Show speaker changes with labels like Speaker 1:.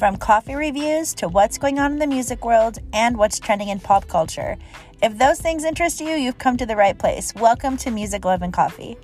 Speaker 1: from coffee reviews to what's going on in the music world and what's trending in pop culture. If those things interest you, you've come to the right place. Welcome to Music Love and Coffee.